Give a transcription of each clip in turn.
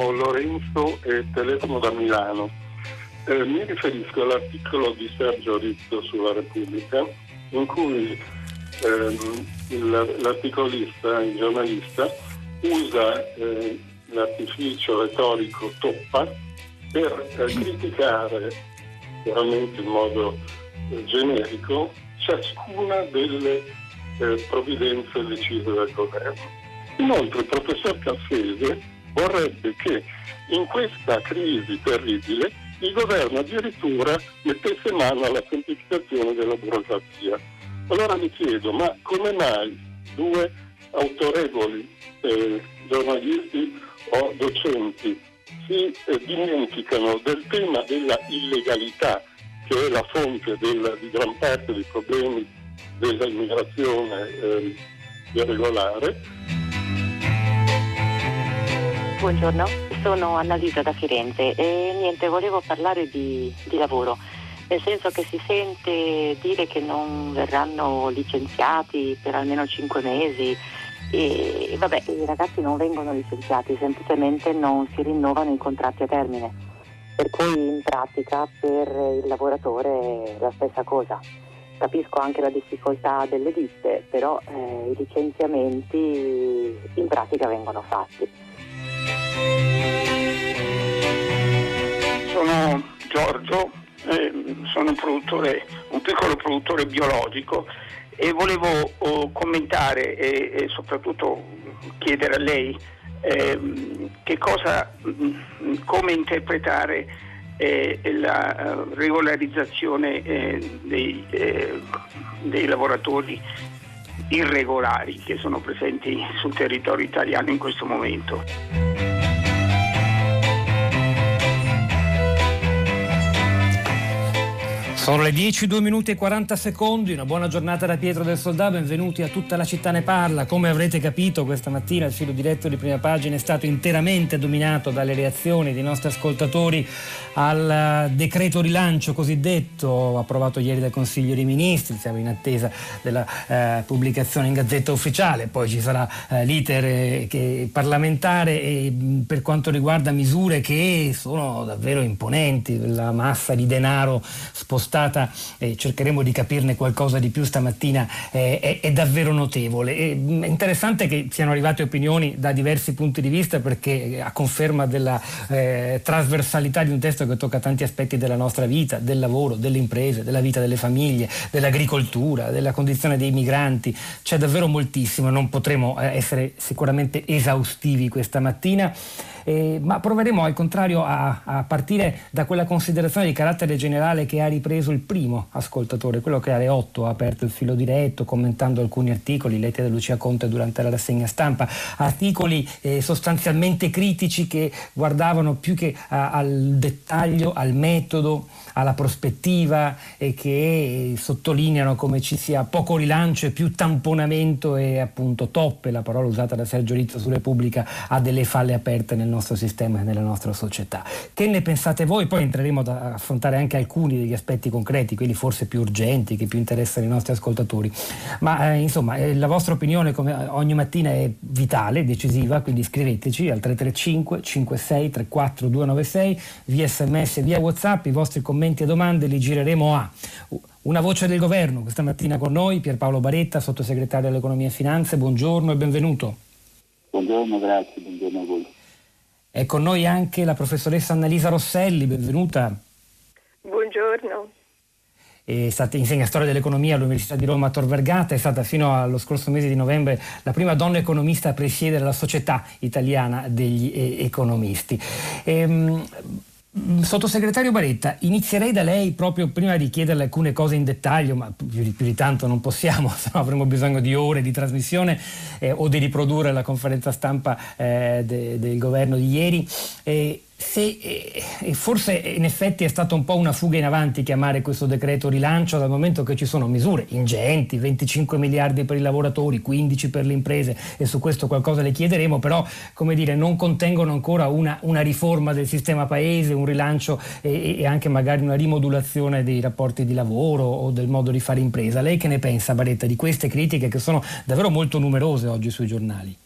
chiamo Lorenzo e telefono da Milano. Eh, mi riferisco all'articolo di Sergio Rizzo sulla Repubblica in cui ehm, l'articolista, il giornalista, usa eh, l'artificio retorico toppa per eh, criticare, veramente in modo eh, generico, ciascuna delle eh, provvidenze decise dal governo. Inoltre il professor Cassese vorrebbe che in questa crisi terribile il governo addirittura mettesse mano alla semplificazione della burocrazia. Allora mi chiedo, ma come mai due autorevoli eh, giornalisti o docenti si eh, dimenticano del tema della illegalità, che è la fonte del, di gran parte dei problemi dell'immigrazione eh, irregolare? Buongiorno, sono Annalisa da Firenze e niente, volevo parlare di, di lavoro nel senso che si sente dire che non verranno licenziati per almeno cinque mesi e vabbè, i ragazzi non vengono licenziati, semplicemente non si rinnovano i contratti a termine, per cui in pratica per il lavoratore è la stessa cosa. Capisco anche la difficoltà delle ditte, però eh, i licenziamenti in pratica vengono fatti. Sono Giorgio, eh, sono un, un, piccolo produttore biologico e volevo oh, commentare e, e, soprattutto chiedere a lei eh, cosa, mm, come interpretare eh, la regolarizzazione eh, dei, eh, dei lavoratori irregolari che sono presenti sul territorio italiano in questo momento. Sono le 10, 2 minuti e 40 secondi, una buona giornata da Pietro del Soldà, benvenuti a tutta la città ne parla. Come avrete capito questa mattina il filo diretto di prima pagina è stato interamente dominato dalle reazioni dei nostri ascoltatori al decreto rilancio cosiddetto approvato ieri dal Consiglio dei Ministri, siamo in attesa della eh, pubblicazione in Gazzetta Ufficiale, poi ci sarà eh, l'iter eh, parlamentare e, per quanto riguarda misure che sono davvero imponenti, la massa di denaro spostata stata, eh, cercheremo di capirne qualcosa di più stamattina, eh, è, è, davvero notevole. E, è interessante che siano arrivate opinioni da diversi punti di vista perché a conferma della eh, trasversalità di un testo che tocca tanti aspetti della nostra vita, del lavoro, delle imprese, della vita delle famiglie, dell'agricoltura, della condizione dei migranti, c'è davvero moltissimo, non potremo eh, essere sicuramente esaustivi questa mattina. Eh, ma proveremo al contrario a, a, partire da quella considerazione di carattere generale che ha ripreso il primo ascoltatore, quello che alle 8 ha aperto il filo diretto commentando alcuni articoli letti da Lucia Conte durante la rassegna stampa, articoli eh, sostanzialmente critici che guardavano più che a, al dettaglio, al metodo, alla prospettiva e che sottolineano come ci sia poco rilancio e più tamponamento e appunto toppe, la parola usata da Sergio Rizzo su Repubblica, ha delle falle aperte nel nostro sistema e nella nostra società. Che ne pensate voi? Poi entreremo ad affrontare anche alcuni degli aspetti concreti, quelli forse più urgenti, che più interessano i nostri ascoltatori. Ma eh, insomma, eh, la vostra opinione come ogni mattina è vitale, decisiva, quindi scriveteci al 335 56 34 296 via sms, via whatsapp, i vostri commenti e domande li gireremo a una voce del governo questa mattina con noi, Pierpaolo Baretta, sottosegretario dell'Economia e Finanze. Buongiorno e benvenuto. Buongiorno, grazie, buongiorno a voi. È con noi anche la professoressa Annalisa Rosselli, benvenuta. Buongiorno. È stata, insegna storia dell'economia all'Università di Roma Tor Vergata, è stata fino allo scorso mese di novembre la prima donna economista a presiedere la società italiana degli eh, economisti. Ehm, sottosegretario Baretta, inizierei da lei proprio prima di chiederle alcune cose in dettaglio, ma più di, più di tanto non possiamo, se no avremo bisogno di ore di trasmissione eh, o di riprodurre la conferenza stampa eh, de, del governo di ieri. Eh, se eh, forse in effetti è stata un po' una fuga in avanti chiamare questo decreto rilancio dal momento che ci sono misure ingenti, 25 miliardi per i lavoratori, 15 per le imprese e su questo qualcosa le chiederemo, però come dire non contengono ancora una, una riforma del sistema paese, un rilancio e, e, anche magari una rimodulazione dei rapporti di lavoro o del modo di fare impresa. Lei che ne pensa Baretta di queste critiche che sono davvero molto numerose oggi sui giornali?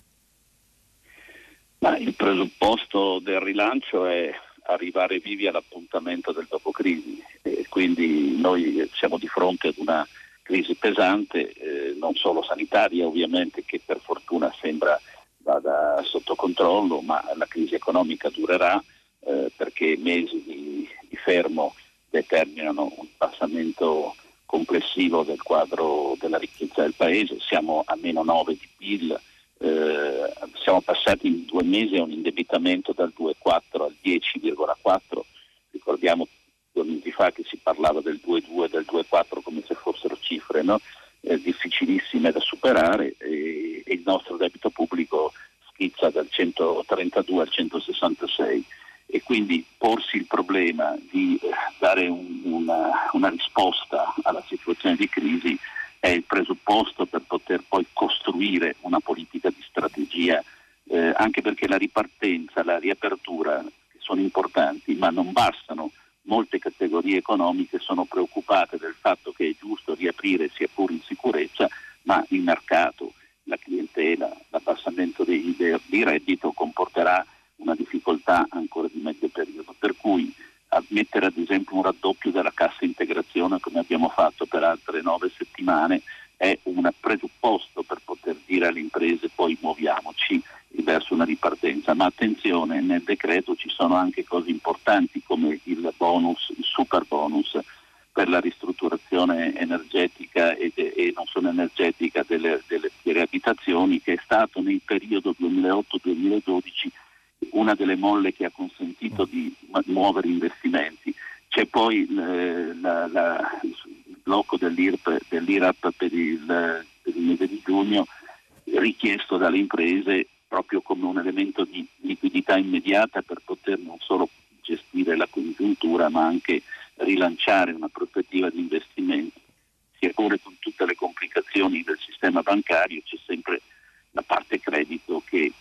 Ma il presupposto del rilancio è arrivare vivi all'appuntamento del dopo crisi. E quindi noi siamo di fronte ad una crisi pesante, eh, non solo sanitaria ovviamente che per fortuna sembra vada sotto controllo, ma la crisi economica durerà eh, perché mesi di, di fermo determinano un passamento complessivo del quadro della ricchezza del Paese, siamo a meno 9 di PIL, eh, siamo passati in due mesi a un indebitamento dal 2,4 al 10,4, ricordiamo due mesi fa che si parlava del 2,2 e del 2,4 come se fossero cifre no? eh, difficilissime da superare e, e, il nostro debito pubblico schizza dal 132 al 166 e quindi porsi il problema di eh, dare un, una, una risposta alla situazione di crisi è il presupposto per poter poi costruire una politica di strategia, eh, anche perché la ripartenza, la riapertura sono importanti, ma non bastano. Molte categorie economiche sono preoccupate del fatto che è giusto riaprire sia pur in sicurezza, ma il mercato, la clientela, l'abbassamento di, di reddito comporterà una difficoltà ancora di medio periodo. Per cui mettere ad esempio un raddoppio della cassa integrazione come abbiamo fatto per altre nove settimane è un presupposto per poter dire alle imprese poi muoviamoci verso una ripartenza. Ma attenzione, nel decreto ci sono anche cose importanti come il bonus, il super bonus per la ristrutturazione energetica e, de, e non solo energetica delle, delle, delle abitazioni che è stato nel periodo 2008-2012 una delle molle che ha consentito di muovere investimenti. C'è poi eh, la, la, il blocco dell'IRP, dell'IRAP per il, per il mese di giugno richiesto dalle imprese proprio come un elemento di liquidità immediata per poter non solo gestire la congiuntura ma anche rilanciare una prospettiva di investimento. Sia pure con tutte le complicazioni del sistema bancario c'è sempre la parte credito che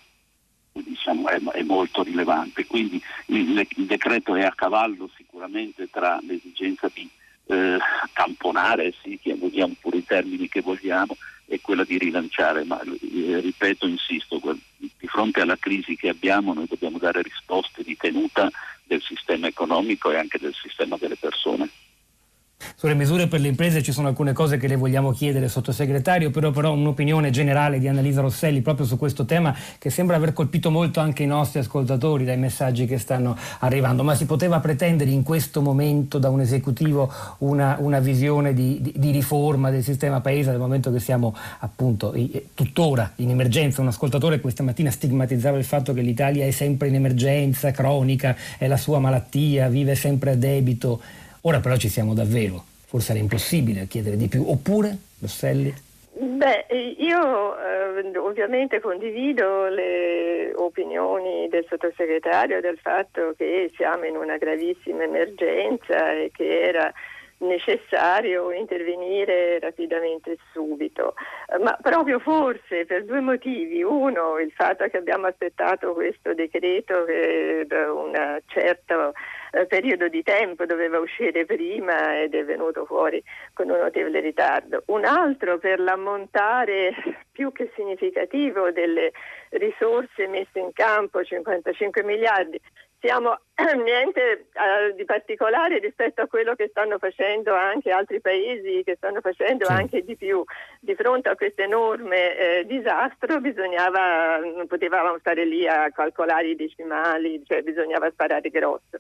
diciamo, è, è, molto rilevante. Quindi il, il, decreto è a cavallo sicuramente tra l'esigenza di eh, tamponare, sì, chiamiamo pure i termini che vogliamo, e quella di rilanciare, ma eh, ripeto, insisto, di fronte alla crisi che abbiamo noi dobbiamo dare risposte di tenuta del sistema economico e anche del sistema delle persone. Sulle misure per le imprese ci sono alcune cose che le vogliamo chiedere, sottosegretario, però, però un'opinione generale di Annalisa Rosselli proprio su questo tema che sembra aver colpito molto anche i nostri ascoltatori dai messaggi che stanno arrivando. Ma si poteva pretendere in questo momento da un esecutivo una, una visione di, di, di, riforma del sistema paese, nel momento che siamo appunto tuttora in emergenza? Un ascoltatore questa mattina stigmatizzava il fatto che l'Italia è sempre in emergenza cronica, è la sua malattia, vive sempre a debito. Ora però ci siamo davvero, forse era impossibile chiedere di più, oppure Rosselli? Beh, io eh, ovviamente condivido le opinioni del sottosegretario del fatto che siamo in una gravissima emergenza e che era necessario intervenire rapidamente subito, ma proprio forse per due motivi. Uno, il fatto che abbiamo aspettato questo decreto che da un certo eh, periodo di tempo doveva uscire prima ed è venuto fuori con un notevole ritardo. Un altro per l'ammontare più che significativo delle risorse messe in campo, 55 miliardi, siamo niente uh, di particolare rispetto a quello che stanno facendo anche altri paesi, che stanno facendo sì. anche di più. Di fronte a questo enorme eh, disastro bisognava, non potevamo stare lì a calcolare i decimali, cioè bisognava sparare grosso.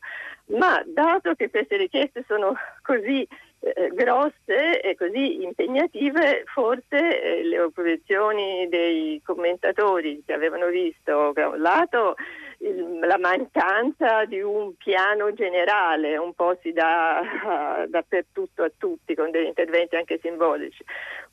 Ma dato che queste richieste sono così eh, grosse e così impegnative, forse eh, le opposizioni dei commentatori che avevano visto da un lato il, la mancanza di un piano generale, un po' si dà uh, dappertutto a tutti con degli interventi anche simbolici,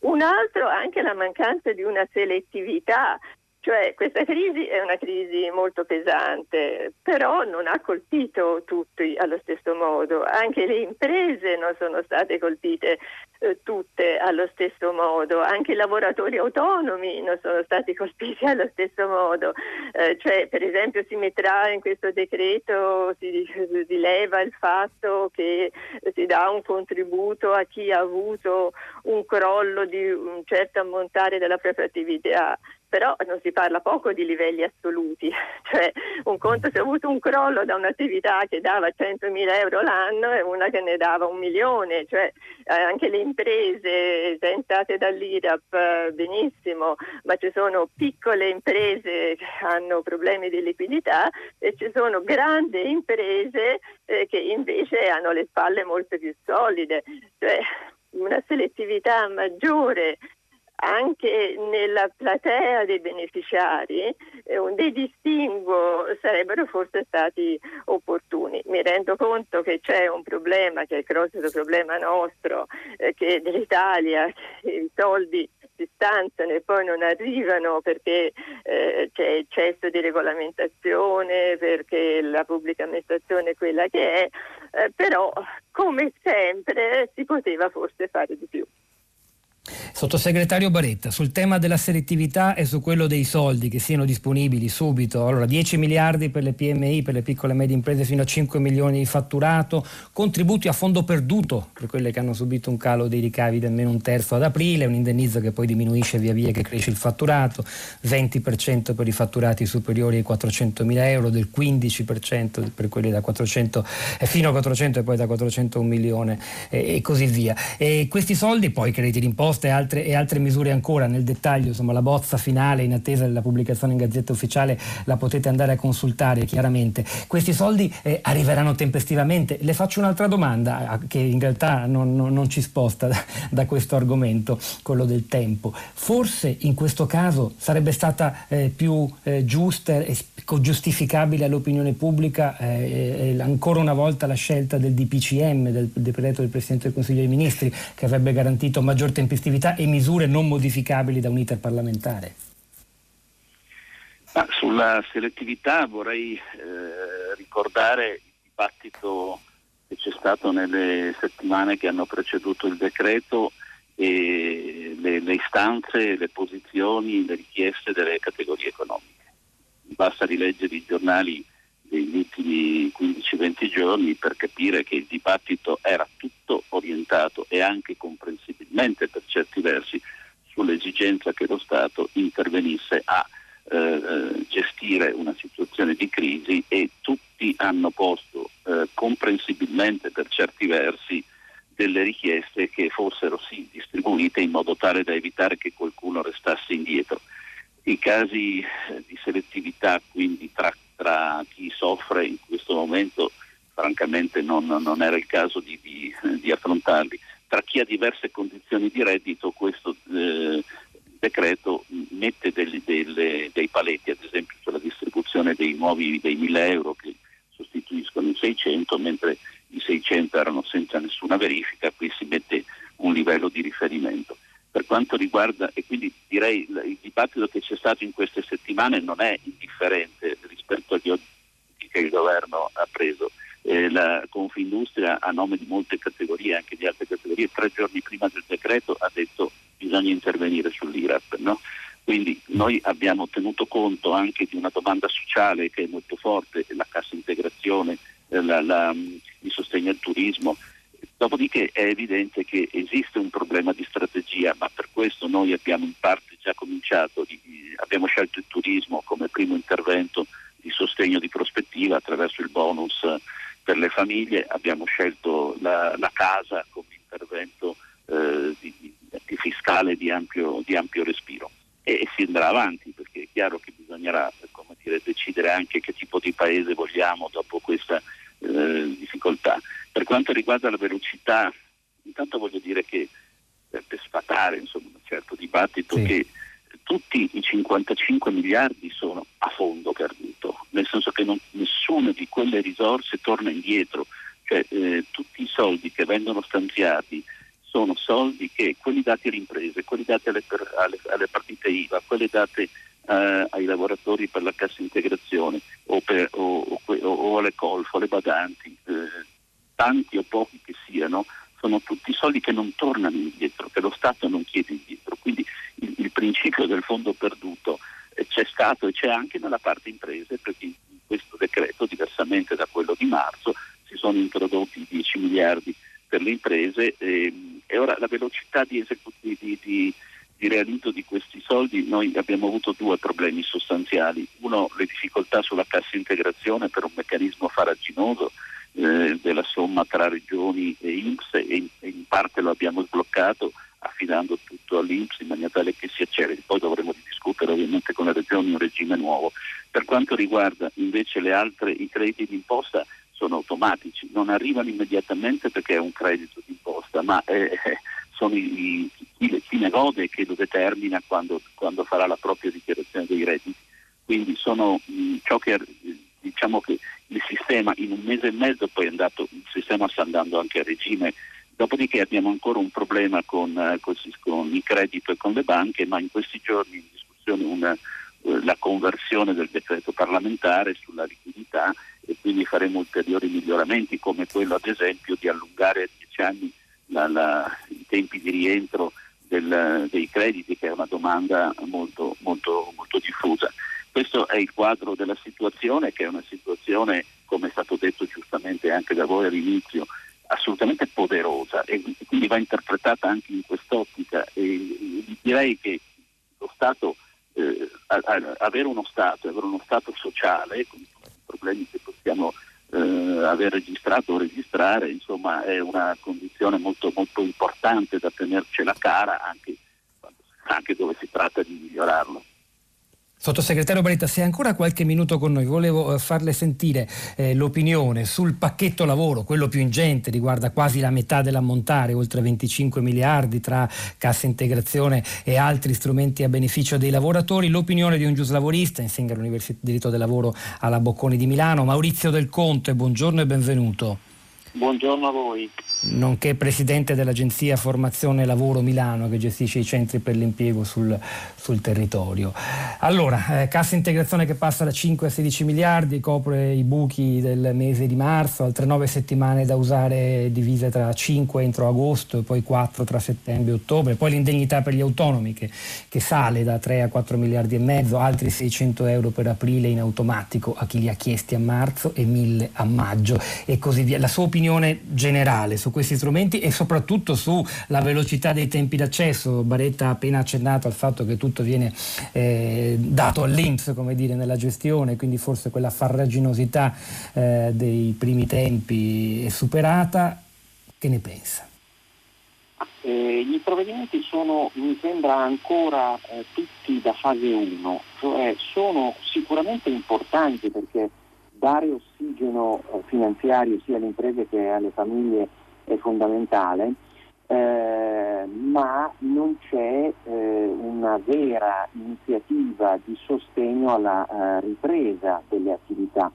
un altro anche la mancanza di una selettività cioè questa crisi è una crisi molto pesante, però non ha colpito tutti allo stesso modo, anche le imprese non sono state colpite eh, tutte allo stesso modo, anche i lavoratori autonomi non sono stati colpiti allo stesso modo, eh, cioè per esempio si metterà in questo decreto, si rileva il fatto che si dà un contributo a chi ha avuto un crollo di un certo ammontare della propria attività però non si parla poco di livelli assoluti, cioè un conto si è avuto un crollo da un'attività che dava 100.000 euro l'anno e una che ne dava un milione, cioè eh, anche le imprese esentate dall'IRAP eh, benissimo, ma ci sono piccole imprese che hanno problemi di liquidità e ci sono grandi imprese eh, che invece hanno le spalle molto più solide, cioè una selettività maggiore anche nella platea dei beneficiari eh, dei distinguo sarebbero forse stati opportuni. Mi rendo conto che c'è un problema, che è il grosso problema nostro, eh, che dell'Italia, che i soldi si stanziano e poi non arrivano perché eh, c'è eccesso di regolamentazione, perché la pubblica amministrazione è quella che è, eh, però come sempre si poteva forse fare di più. Sottosegretario Baretta, sul tema della selettività e su quello dei soldi che siano disponibili subito, allora 10 miliardi per le PMI, per le piccole e medie imprese fino a 5 milioni di fatturato, contributi a fondo perduto per quelle che hanno subito un calo dei ricavi di almeno un terzo ad aprile, un indennizzo che poi diminuisce via via che cresce il fatturato, 20% per i fatturati superiori ai 400 mila euro, del 15% per quelli da 400 eh, fino a 400 e poi da 400 a un milione eh, e così via. E questi soldi poi crediti d'imposta e altri altre, e altre misure ancora nel dettaglio, insomma la bozza finale in attesa della pubblicazione in Gazzetta Ufficiale la potete andare a consultare chiaramente. Questi soldi eh, arriveranno tempestivamente. Le faccio un'altra domanda che in realtà non, non, non ci sposta da, da, questo argomento, quello del tempo. Forse in questo caso sarebbe stata eh, più eh, giusta e giustificabile all'opinione pubblica eh, ancora una volta la scelta del DPCM, del decreto del Presidente del Consiglio dei Ministri, che avrebbe garantito maggior tempestività e misure non modificabili da un iter parlamentare? Ma sulla selettività vorrei eh, ricordare il dibattito che c'è stato nelle settimane che hanno preceduto il decreto e le, le istanze, le posizioni, le richieste delle categorie economiche. Basta rileggere i giornali degli ultimi 15-20 giorni per capire che il dibattito era tutto orientato e anche comprensibilmente per certi versi sull'esigenza che lo Stato intervenisse a eh, eh, gestire una situazione di crisi e tutti hanno posto eh, comprensibilmente per certi versi delle richieste che fossero sì distribuite in modo tale da evitare che qualcuno restasse indietro. I casi eh, di selettività quindi tra tra chi soffre in questo momento francamente non, non era il caso di, di, di, affrontarli. Tra chi ha diverse condizioni di reddito questo eh, decreto mette delle, delle, dei paletti, ad esempio sulla distribuzione dei nuovi dei 1000 euro che sostituiscono i 600, mentre i 600 erano senza nessuna verifica, qui si mette un livello di riferimento. Per quanto riguarda, e quindi direi il dibattito che c'è stato in queste settimane non è indifferente agli obiettivi che il governo ha preso. Eh, la Confindustria a nome di molte categorie, anche di altre categorie, tre giorni prima del decreto ha detto bisogna intervenire sull'IRAP. No? Quindi noi abbiamo tenuto conto anche di una domanda sociale che è molto forte, la cassa integrazione, eh, la, la, il sostegno al turismo. Dopodiché è evidente che esiste un problema di strategia, ma per questo noi abbiamo in parte già cominciato, abbiamo scelto il turismo come primo intervento sostegno di prospettiva attraverso il bonus per le famiglie, abbiamo scelto la, la casa come intervento eh, di, di fiscale di ampio, di ampio respiro e, e, si andrà avanti perché è chiaro che bisognerà dire, decidere anche che tipo di paese vogliamo dopo questa eh, difficoltà. Per quanto riguarda la velocità, intanto voglio dire che per sfatare insomma, un certo dibattito sì. che tutti i 55 miliardi sono a fondo perduto, nel senso che non, nessuna di quelle risorse torna indietro, cioè eh, tutti i soldi che vengono stanziati sono soldi che quelli dati alle imprese, quelli dati alle, alle, alle partite IVA, quelli dati eh, ai lavoratori per la cassa integrazione o, per, o, o, o alle colf, alle badanti, eh, tanti o pochi che siano, sono tutti soldi che non tornano indietro, che lo Stato non chiede indietro. Quindi il, principio del fondo perduto eh, c'è stato e c'è anche nella parte imprese, perché in questo decreto, diversamente da quello di marzo, si sono introdotti 10 miliardi per le imprese e, ehm, e ora la velocità di, esecu- di, di, di realizzo di questi soldi noi abbiamo avuto due problemi sostanziali. Uno, le difficoltà sulla cassa integrazione per un meccanismo faraginoso eh, della somma tra regioni e INPS e in, e in parte lo abbiamo sbloccato affidando tutto all'Inps in maniera tale che si acceleri. Poi dovremo discutere ovviamente con le regioni un regime nuovo. Per quanto riguarda invece le altre, i crediti d'imposta sono automatici, non arrivano immediatamente perché è un credito d'imposta, ma eh, sono i, i, chi, ne gode che lo determina quando, quando, farà la propria dichiarazione dei redditi. Quindi sono mh, ciò che diciamo che il sistema in un mese e mezzo poi è andato, il sistema sta andando anche a regime Dopodiché abbiamo ancora un problema con, eh, con, il credito e con le banche, ma in questi giorni in discussione una, eh, la conversione del decreto parlamentare sulla liquidità e quindi faremo ulteriori miglioramenti come quello ad esempio di allungare a 10 anni la, la, i tempi di rientro del, dei crediti che è una domanda molto, molto, molto diffusa. Questo è il quadro della situazione che è una situazione, come è stato detto giustamente anche da voi all'inizio, assolutamente poderosa e quindi va interpretata anche in quest'ottica e direi che lo Stato, eh, avere uno Stato, avere uno Stato sociale con i problemi che possiamo eh, aver registrato o registrare, insomma è una condizione molto, molto importante da tenercela cara anche, anche dove si tratta di migliorarlo. Sottosegretario Baretta, se ancora qualche minuto con noi, volevo eh, farle sentire eh, l'opinione sul pacchetto lavoro, quello più ingente, riguarda quasi la metà dell'ammontare, oltre 25 miliardi tra cassa integrazione e altri strumenti a beneficio dei lavoratori, l'opinione di un giuslavorista, insegna all'Università di diritto del lavoro alla Bocconi di Milano, Maurizio Del Conte, buongiorno e benvenuto. Buongiorno a voi nonché presidente dell'Agenzia Formazione Lavoro Milano che gestisce i centri per l'impiego sul, sul territorio. Allora, eh, cassa integrazione che passa da 5 a 16 miliardi, copre i buchi del mese di marzo, altre 9 settimane da usare divise tra 5 entro agosto e poi 4 tra settembre e ottobre, poi l'indennità per gli autonomi che, che sale da 3 a 4 miliardi e mezzo, altri 600 euro per aprile in automatico a chi li ha chiesti a marzo e 1000 a maggio e così via. La sua opinione generale su questi strumenti e soprattutto sulla velocità dei tempi d'accesso. Baretta ha appena accennato al fatto che tutto viene eh, dato all'Inps, come dire, nella gestione, quindi forse quella farraginosità eh, dei primi tempi è superata. Che ne pensa? Eh, I provvedimenti sono, mi sembra, ancora eh, tutti da fase 1, cioè sono sicuramente importanti perché dare ossigeno eh, finanziario sia alle imprese che alle famiglie è fondamentale, eh, ma non c'è eh, una vera iniziativa di sostegno alla eh, ripresa delle attività,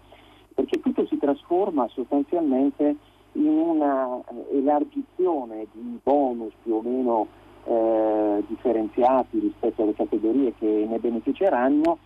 perché tutto si trasforma sostanzialmente in una eh, elargizione di bonus più o meno eh, differenziati rispetto alle categorie che ne beneficeranno,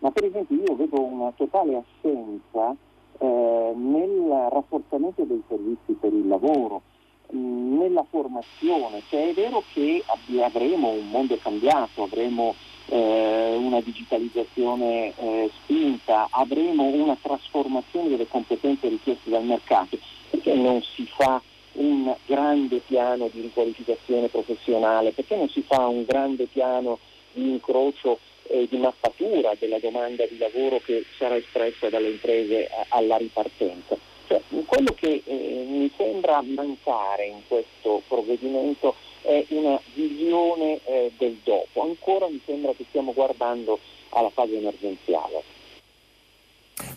ma per esempio io vedo una totale assenza eh, nel rafforzamento dei servizi per il lavoro, nella formazione, cioè è vero che avremo un mondo cambiato, avremo eh, una digitalizzazione eh, spinta, avremo una trasformazione delle competenze richieste dal mercato, perché non si fa un grande piano di riqualificazione professionale, perché non si fa un grande piano di incrocio e di mappatura della domanda di lavoro che sarà espressa dalle imprese alla ripartenza. Cioè, quello che eh, mi sembra mancare in questo provvedimento è una visione eh, del dopo. Ancora mi sembra che stiamo guardando alla fase emergenziale.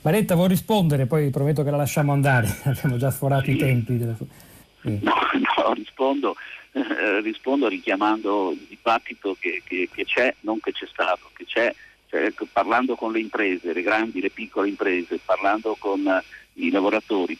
Maretta, vuoi rispondere? Poi prometto che la lasciamo andare, abbiamo già sforato i tempi. Della... Sì. No, no, rispondo, eh, rispondo, richiamando il dibattito che, che, che, c'è, non che c'è stato, che c'è, cioè, parlando con le imprese, le grandi, e le piccole imprese, parlando con i lavoratori.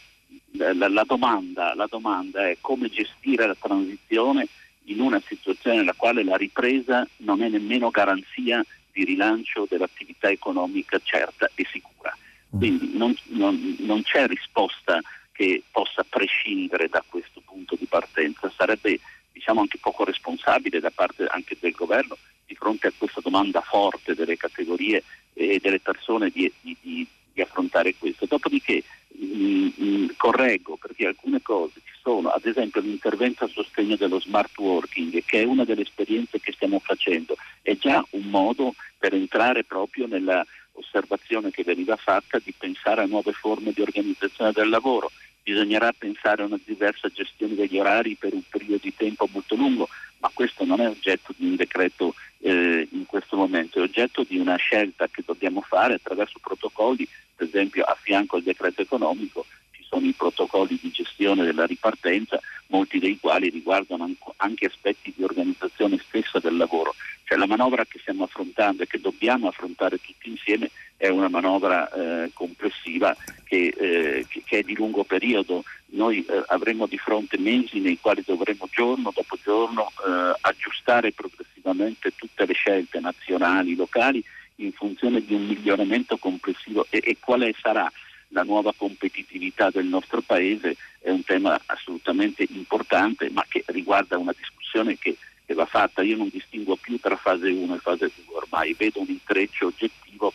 La, la, domanda, la domanda è come gestire la transizione in una situazione nella quale la ripresa non è nemmeno garanzia di rilancio dell'attività economica certa e sicura. Quindi non, non, non, c'è risposta che possa prescindere da questo punto di partenza. Sarebbe diciamo, anche poco responsabile da parte anche del governo di fronte a questa domanda forte delle categorie e delle persone di, di, di, di affrontare questo. Dopodiché mh, mh, correggo perché alcune cose ci sono, ad esempio l'intervento a sostegno dello smart working, che è una delle esperienze che stiamo facendo, è già un modo per entrare proprio nella osservazione che veniva fatta di pensare a nuove forme di organizzazione del lavoro. Bisognerà pensare a una diversa gestione degli orari per un periodo di tempo molto lungo, ma questo non è oggetto di un decreto eh, in questo momento, è oggetto di una scelta che dobbiamo fare attraverso protocolli, per esempio a fianco al decreto economico ci sono i protocolli di gestione della ripartenza, molti dei quali riguardano anche aspetti di organizzazione stessa del lavoro. Cioè la manovra che stiamo affrontando e che dobbiamo affrontare tutti insieme è una manovra eh, complessiva che, eh, che, è di lungo periodo. Noi eh, avremo di fronte mesi nei quali dovremo giorno dopo giorno eh, aggiustare progressivamente tutte le scelte nazionali, locali in funzione di un miglioramento complessivo e, e quale sarà la nuova competitività del nostro Paese è un tema assolutamente importante ma che riguarda una discussione che va fatta, io non distingo più tra fase 1 e fase 2, ormai vedo un intreccio oggettivo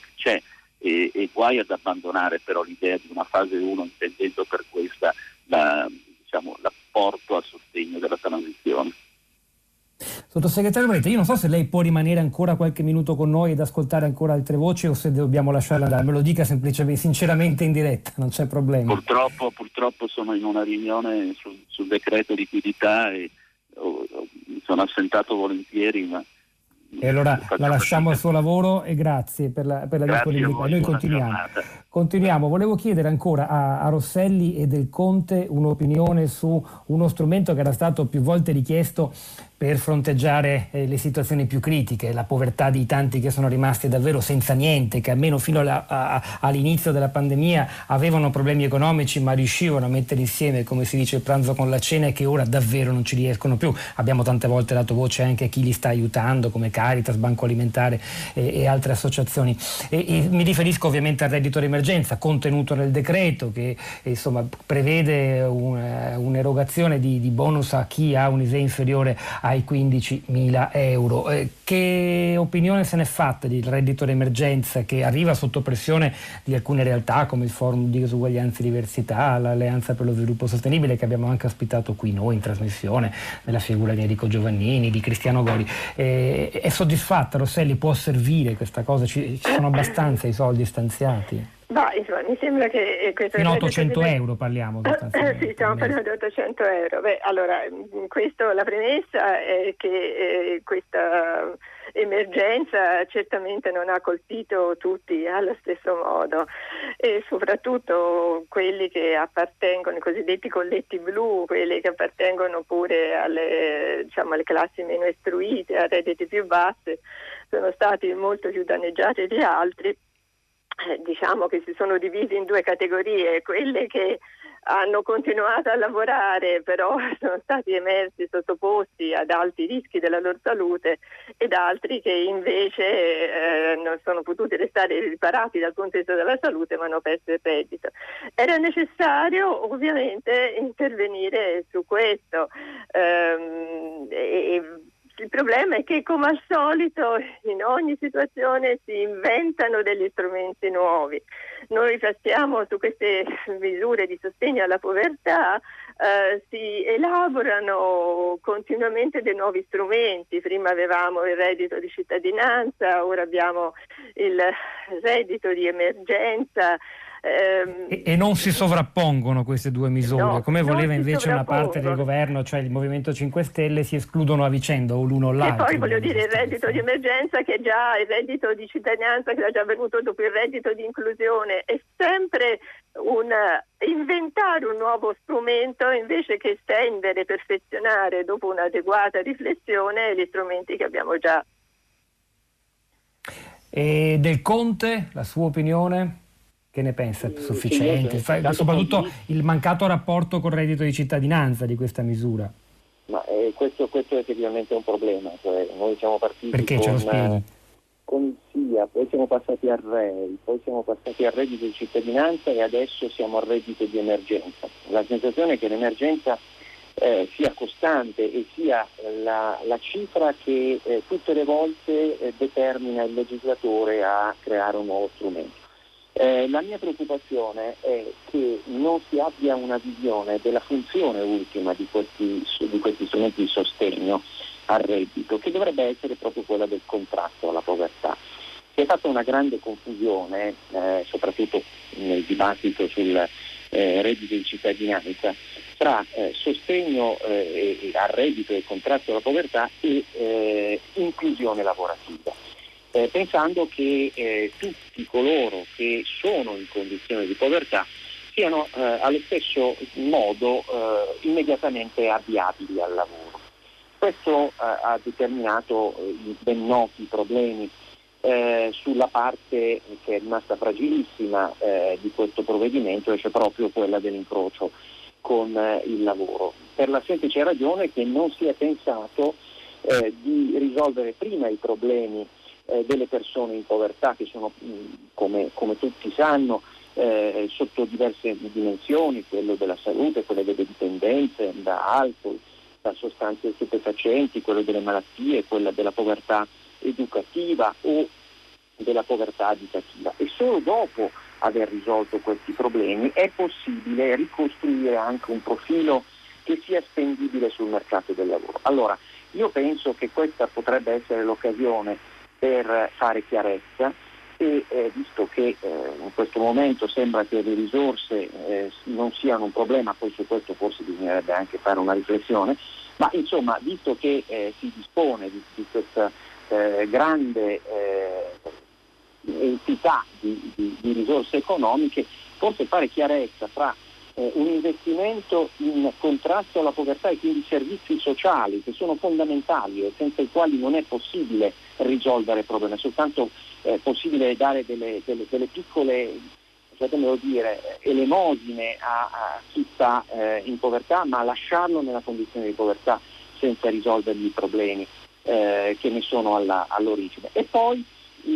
e, e guai ad abbandonare però l'idea di una fase 1 intendendo per questa la, diciamo, l'apporto a sostegno della transizione. Sottosegretario Bretta, io non so se lei può rimanere ancora qualche minuto con noi ed ascoltare ancora altre voci o se dobbiamo lasciarla andare. Me lo dica semplicemente, sinceramente in diretta, non c'è problema. Purtroppo, purtroppo sono in una riunione sul, sul decreto liquidità e oh, mi sono assentato volentieri, ma e allora la lasciamo al suo lavoro e grazie per la, per la disponibilità. Noi continuiamo. Continuiamo. Volevo chiedere ancora a, a, Rosselli e del Conte un'opinione su uno strumento che era stato più volte richiesto per fronteggiare eh, le situazioni più critiche, la povertà di tanti che sono rimasti davvero senza niente, che almeno fino alla, a, all'inizio della pandemia avevano problemi economici ma riuscivano a mettere insieme, come si dice, il pranzo con la cena e che ora davvero non ci riescono più. Abbiamo tante volte dato voce anche a chi li sta aiutando, come Caritas, Banco Alimentare e, e altre associazioni. E, e mi riferisco ovviamente al reddito d'emergenza contenuto nel decreto che insomma, prevede un, un'erogazione di, di bonus a chi ha un ISE inferiore ai 15.000 euro. Eh, che opinione se n'è fatta del reddito d'emergenza che arriva sotto pressione di alcune realtà come il Forum di Disuguaglianza e Diversità, l'Alleanza per lo Sviluppo Sostenibile che abbiamo anche ospitato qui noi in trasmissione, nella figura di Enrico Giovannini, di Cristiano Gori. Eh, è soddisfatta Rosselli? Può servire questa cosa? Ci, ci sono abbastanza i soldi stanziati? Ma insomma, mi sembra che eh, questo... Fino a 800 di... euro parliamo. Sì, stiamo parlando di 800 euro. Beh, allora, questo, la premessa è che eh, questa emergenza certamente non ha colpito tutti allo stesso modo e soprattutto quelli che appartengono, i cosiddetti colletti blu, quelli che appartengono pure alle, diciamo, alle classi meno istruite, a redditi più basse, sono stati molto più danneggiati di altri eh, diciamo che si sono divisi in due categorie, quelle che hanno continuato a lavorare però sono stati emersi sottoposti ad alti rischi della loro salute ed altri che invece eh, non sono potuti restare riparati dal vista della salute ma hanno perso il reddito. Era necessario ovviamente intervenire su questo ehm, e, il problema è che come al solito in ogni situazione si inventano degli strumenti nuovi. Noi passiamo su queste misure di sostegno alla povertà, eh, si elaborano continuamente dei nuovi strumenti. Prima avevamo il reddito di cittadinanza, ora abbiamo il reddito di emergenza. Ehm, e, e, non si sovrappongono queste due misure, no, come voleva invece una parte del governo, cioè il Movimento 5 Stelle, si escludono a vicenda o l'uno o l'altro. E poi voglio dire il reddito di emergenza che già, il reddito di cittadinanza che è già venuto dopo il reddito di inclusione, è sempre un inventare un nuovo strumento invece che estendere, perfezionare dopo un'adeguata riflessione gli strumenti che abbiamo già. E del Conte, la sua opinione? Che ne pensa? Sufficiente? Fa, soprattutto il mancato rapporto col reddito di cittadinanza di questa misura. Ma eh, questo, questo, è effettivamente un problema. Cioè, noi siamo partiti Perché con, ce con SIA, poi siamo passati al REI, poi siamo passati al reddito di cittadinanza e adesso siamo al reddito di emergenza. La sensazione è che l'emergenza eh, sia costante e sia la, la cifra che eh, tutte le volte eh, determina il legislatore a creare un nuovo strumento. Eh, la mia preoccupazione è che non si abbia una visione della funzione ultima di questi, di questi strumenti di sostegno al reddito, che dovrebbe essere proprio quella del contrasto alla povertà. Si è fatta una grande confusione, eh, soprattutto nel dibattito sul eh, reddito di cittadinanza, tra eh, sostegno eh, al reddito e contrasto alla povertà e eh, inclusione lavorativa eh, pensando che eh, tutti coloro che sono in condizioni di povertà siano eh, allo stesso modo eh, immediatamente avviabili al lavoro. Questo eh, ha determinato eh, i ben noti problemi sulla parte che è rimasta fragilissima di questo provvedimento, cioè proprio quella dell'incrocio con il lavoro, per la semplice ragione che non si è pensato di risolvere prima i problemi eh, delle persone in povertà che sono, mh, come, come, tutti sanno, eh, sotto diverse dimensioni, quello della salute, quelle delle dipendenze da alcol, da sostanze stupefacenti, quello delle malattie, quella della povertà educativa o della povertà abitativa. E solo dopo aver risolto questi problemi è possibile ricostruire anche un profilo che sia spendibile sul mercato del lavoro. Allora, io penso che questa potrebbe essere l'occasione per fare chiarezza e eh, visto che eh, in questo momento sembra che le risorse eh, non siano un problema, poi su questo forse bisognerebbe anche fare una riflessione, ma insomma visto che eh, si dispone di, di questa eh, grande eh, entità di, di, di risorse economiche, forse fare chiarezza eh, un investimento in contrasto alla povertà e quindi servizi sociali che sono fondamentali e senza i quali non è possibile risolvere il problema, è soltanto eh, possibile dare delle, delle, delle piccole dire, elemosine a, a, chi sta eh, in povertà, ma lasciarlo nella condizione di povertà senza risolvergli i problemi eh, che ne sono alla, all'origine. E poi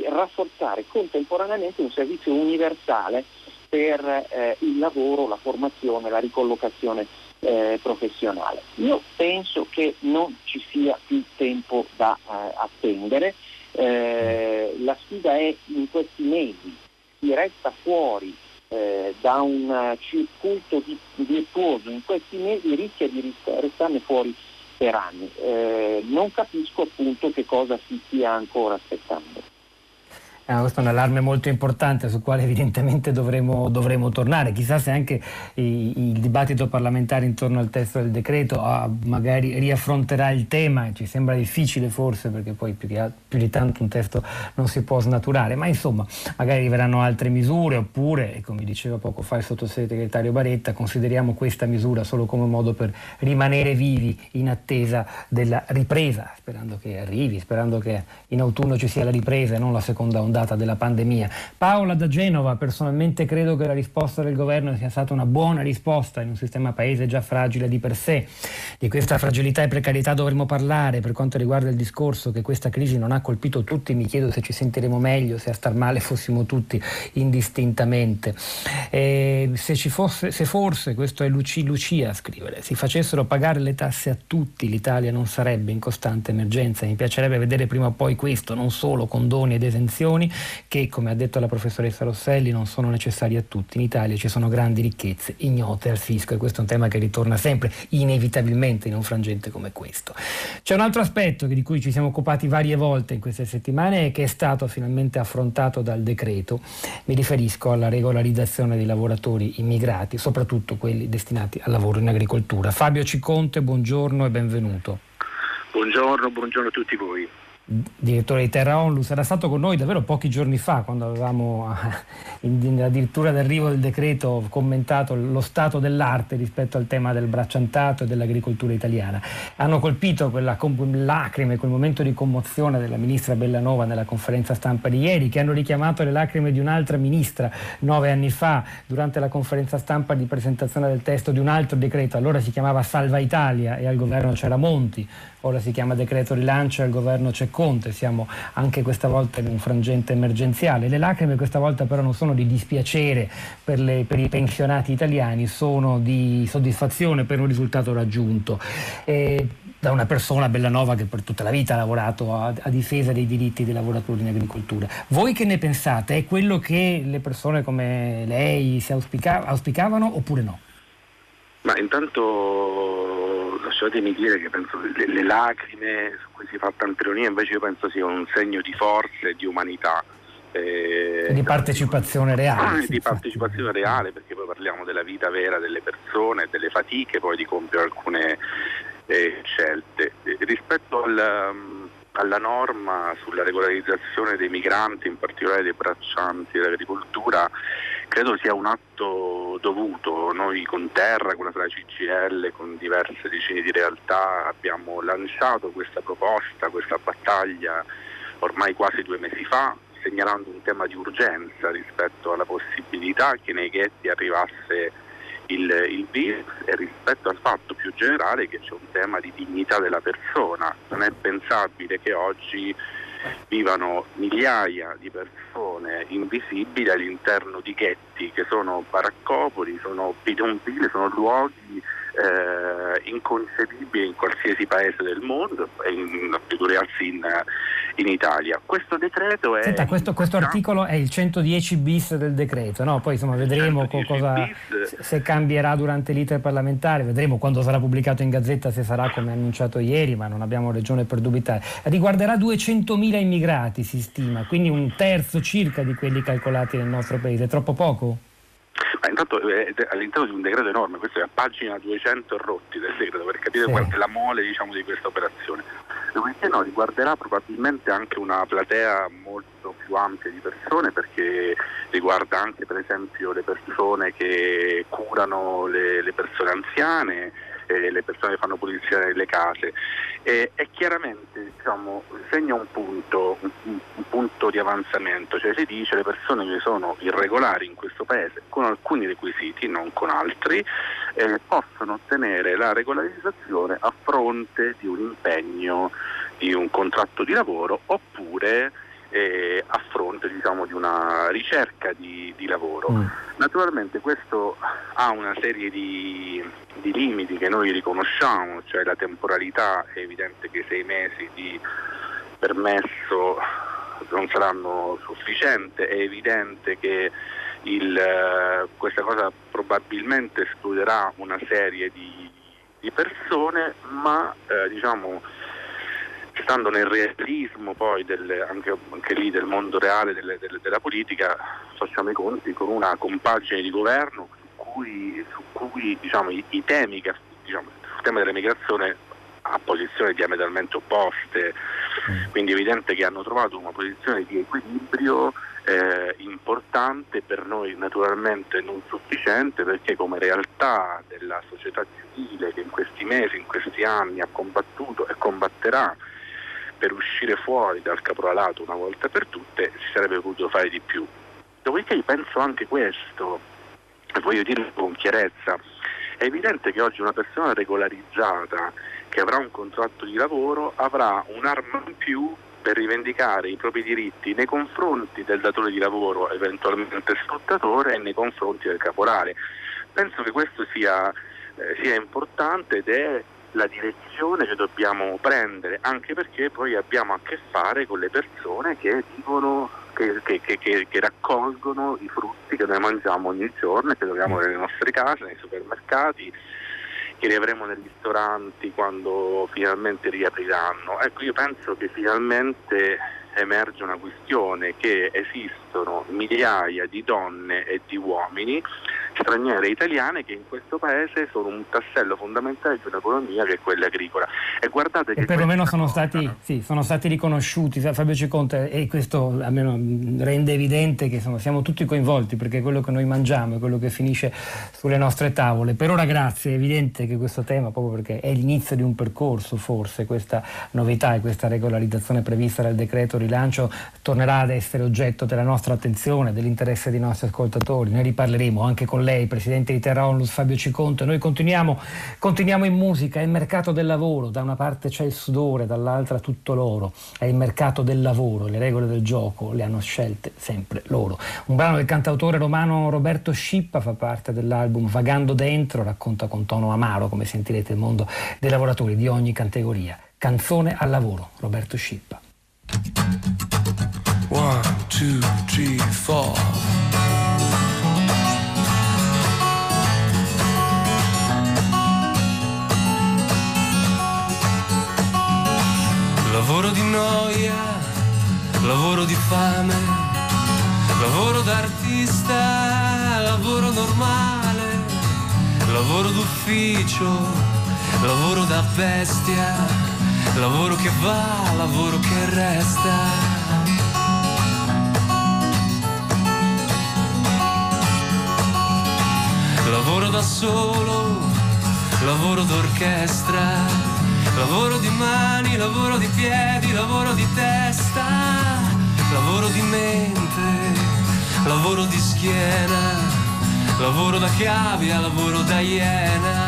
rafforzare contemporaneamente un servizio universale per eh, il lavoro, la formazione, la ricollocazione eh, professionale. Io penso che non ci sia più tempo da eh, attendere, eh, la sfida è in questi mesi, chi resta fuori eh, da un circuito virtuoso in questi mesi rischia di restarne fuori per anni. Eh, non capisco appunto che cosa si stia ancora aspettando. Eh, questo è un allarme molto importante sul quale evidentemente dovremo, dovremo tornare. Chissà se anche il, dibattito parlamentare intorno al testo del decreto ah, magari riaffronterà il tema, ci sembra difficile forse perché poi più, che, più, di tanto un testo non si può snaturare, ma insomma magari arriveranno altre misure oppure, come diceva poco fa il sottosegretario Baretta, consideriamo questa misura solo come modo per rimanere vivi in attesa della ripresa, sperando che arrivi, sperando che in autunno ci sia la ripresa e non la seconda ondata ondata della pandemia. Paola da Genova, personalmente credo che la risposta del governo sia stata una buona risposta in un sistema paese già fragile di per sé. Di questa fragilità e precarietà dovremmo parlare per quanto riguarda il discorso che questa crisi non ha colpito tutti, mi chiedo se ci sentiremo meglio, se a star male fossimo tutti indistintamente. Eh, se, fosse, se, forse, questo è Luci, Lucia a scrivere, si facessero pagare le tasse a tutti, l'Italia non sarebbe in costante emergenza. Mi piacerebbe vedere prima o poi questo, non solo condoni ed esenzioni, che, come ha detto la professoressa Rosselli, non sono necessari a tutti. In Italia ci sono grandi ricchezze ignote al fisco e questo è un tema che ritorna sempre inevitabilmente in un frangente come questo. C'è un altro aspetto di cui ci siamo occupati varie volte in queste settimane e che è stato finalmente affrontato dal decreto. Mi riferisco alla regolarizzazione dei lavoratori immigrati, soprattutto quelli destinati al lavoro in agricoltura. Fabio Ciconte, buongiorno e benvenuto. Buongiorno, buongiorno a tutti voi direttore di Terra Onlus, era stato con noi davvero pochi giorni fa, quando avevamo addirittura d'arrivo del decreto commentato lo stato dell'arte rispetto al tema del bracciantato e dell'agricoltura italiana. Hanno colpito quella lacrime, quel momento di commozione della ministra Bellanova nella conferenza stampa di ieri, che hanno richiamato le lacrime di un'altra ministra nove anni fa durante la conferenza stampa di presentazione del testo di un altro decreto, allora si chiamava Salva Italia e al governo c'era Monti, ora si chiama decreto rilancio e al governo c'è Conte, siamo anche questa volta in un frangente emergenziale. Le lacrime questa volta però non sono di dispiacere per, le, per i pensionati italiani, sono di soddisfazione per un risultato raggiunto. E da una persona Bellanova che per tutta la vita ha lavorato a, a, difesa dei diritti dei lavoratori in agricoltura. Voi che ne pensate? È quello che le persone come lei si auspica, auspicavano oppure no? Ma intanto lasciatemi dire che penso che le, le lacrime su cui si fa tanta ironia invece io penso sia un segno di forza e di umanità. Eh, di partecipazione reale. Di partecipazione reale perché poi parliamo della vita vera delle persone, delle fatiche poi di compiere alcune eh, scelte. rispetto al, alla norma sulla regolarizzazione dei migranti, in particolare dei braccianti dell'agricoltura, credo sia un atto dovuto. Noi con Terra, con la CGL, con diverse decine di realtà abbiamo lanciato questa proposta, questa battaglia ormai quasi due mesi fa, segnalando un tema di urgenza rispetto alla possibilità che nei ghetti arrivasse il, il virus e rispetto al fatto più generale che c'è un tema di dignità della persona. Non è pensabile che oggi vivano migliaia di persone invisibili all'interno di ghetti che sono baraccopoli, sono bidonville, sono luoghi eh, inconcepibili in qualsiasi paese del mondo e in, figurarsi in, in Italia. Questo decreto è... Senta, questo, questo articolo è il 110 bis del decreto, no? poi insomma, vedremo cosa, se cambierà durante l'iter parlamentare, vedremo quando sarà pubblicato in Gazzetta se sarà come annunciato ieri, ma non abbiamo ragione per dubitare. Riguarderà 200.000 immigrati, si stima, quindi un terzo circa di quelli calcolati nel nostro paese. È troppo poco? Ma intanto eh, all'interno di un decreto enorme, questo è a pagina 200 rotti del decreto per capire sì. qual è la mole diciamo, di questa operazione. Dopodiché no, riguarderà probabilmente anche una platea molto più ampia di persone perché riguarda anche per esempio le persone che curano le, le persone anziane, eh, le persone fanno pulizia nelle case. E, e chiaramente diciamo, segna un punto, un, un punto, di avanzamento, cioè si dice le persone che sono irregolari in questo paese con alcuni requisiti, non con altri, eh, possono ottenere la regolarizzazione a fronte di un impegno di un contratto di lavoro oppure eh, a fronte diciamo, di una ricerca di, di lavoro. Mm. Naturalmente questo ha una serie di, di, limiti che noi riconosciamo, cioè la temporalità è evidente che sei mesi di permesso non saranno sufficienti, è evidente che il, questa cosa probabilmente escluderà una serie di, di persone, ma eh, diciamo stando nel realismo poi del, anche, anche, lì del mondo reale delle, delle, della politica, facciamo i conti con una compagine di governo su cui, su cui diciamo, i, i, temi che, diciamo, sul tema della migrazione a posizioni diametralmente opposte, mm. quindi è evidente che hanno trovato una posizione di equilibrio eh, importante, per noi naturalmente non sufficiente perché come realtà della società civile che in questi mesi, in questi anni ha combattuto e combatterà per uscire fuori dal caporalato una volta per tutte si sarebbe potuto fare di più. Dopodiché penso anche questo, e voglio dirlo con chiarezza, è evidente che oggi una persona regolarizzata che avrà un contratto di lavoro avrà un'arma in più per rivendicare i propri diritti nei confronti del datore di lavoro, eventualmente sfruttatore, e nei confronti del caporale. Penso che questo sia, eh, sia importante ed è la direzione che dobbiamo prendere, anche perché poi abbiamo a che fare con le persone che vivono, che, che, che, che raccolgono i frutti che noi mangiamo ogni giorno e che troviamo nelle nostre case, nei supermercati, che li avremo nei ristoranti quando finalmente riapriranno. Ecco, io penso che finalmente emerge una questione che esistono migliaia di donne e di uomini straniere e italiane che in questo paese sono un tassello fondamentale di un'economia che è quella agricola. E guardate che... E perlomeno sono stati, sì, sono stati riconosciuti, Fabio Ciconte, e questo almeno rende evidente che insomma, siamo tutti coinvolti perché quello che noi mangiamo è quello che finisce sulle nostre tavole. Per ora grazie, è evidente che questo tema, proprio perché è l'inizio di un percorso forse, questa novità e questa regolarizzazione prevista dal decreto rilancio tornerà ad essere oggetto della nostra attenzione, dell'interesse dei nostri ascoltatori. Ne riparleremo anche con lei presidente di Terra Onlus Fabio Ciconto. Noi continuiamo, continuiamo in musica, è il mercato del lavoro, da una parte c'è il sudore, dall'altra tutto loro, è il mercato del lavoro, le regole del gioco le hanno scelte sempre loro. Un brano del cantautore romano Roberto Scippa fa parte dell'album Vagando dentro, racconta con tono amaro, come sentirete, il mondo dei lavoratori di ogni categoria. Canzone al lavoro, Roberto Scippa. Two, three, four. Lavoro di noia, lavoro di fame, lavoro d'artista, lavoro normale, lavoro d'ufficio, lavoro da bestia, lavoro che va, lavoro che resta. Lavoro da solo, lavoro d'orchestra Lavoro di mani, lavoro di piedi, lavoro di testa, lavoro di mente, lavoro di schiena, lavoro da cavia, lavoro da iena.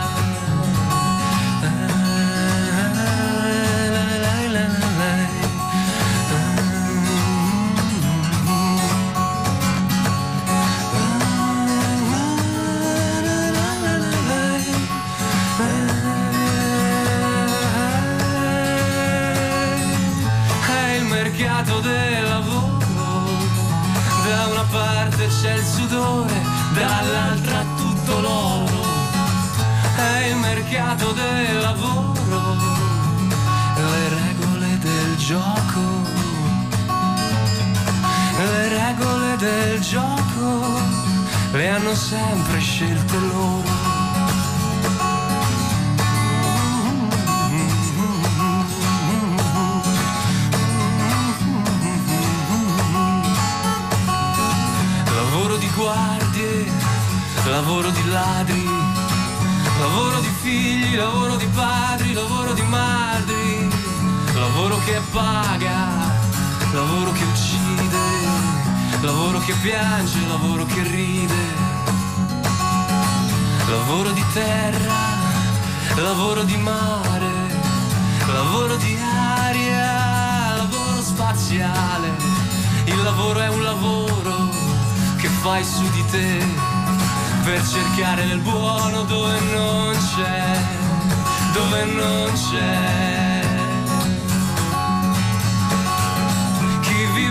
C'è il sudore, dall'altra tutto l'oro. È il mercato del lavoro, le regole del gioco. Le regole del gioco le hanno sempre scelte loro. Paga, lavoro che uccide, lavoro che piange, lavoro che ride, lavoro di terra, lavoro di mare, lavoro di aria, lavoro spaziale, il lavoro è un lavoro che fai su di te per cercare nel buono dove non c'è, dove non c'è.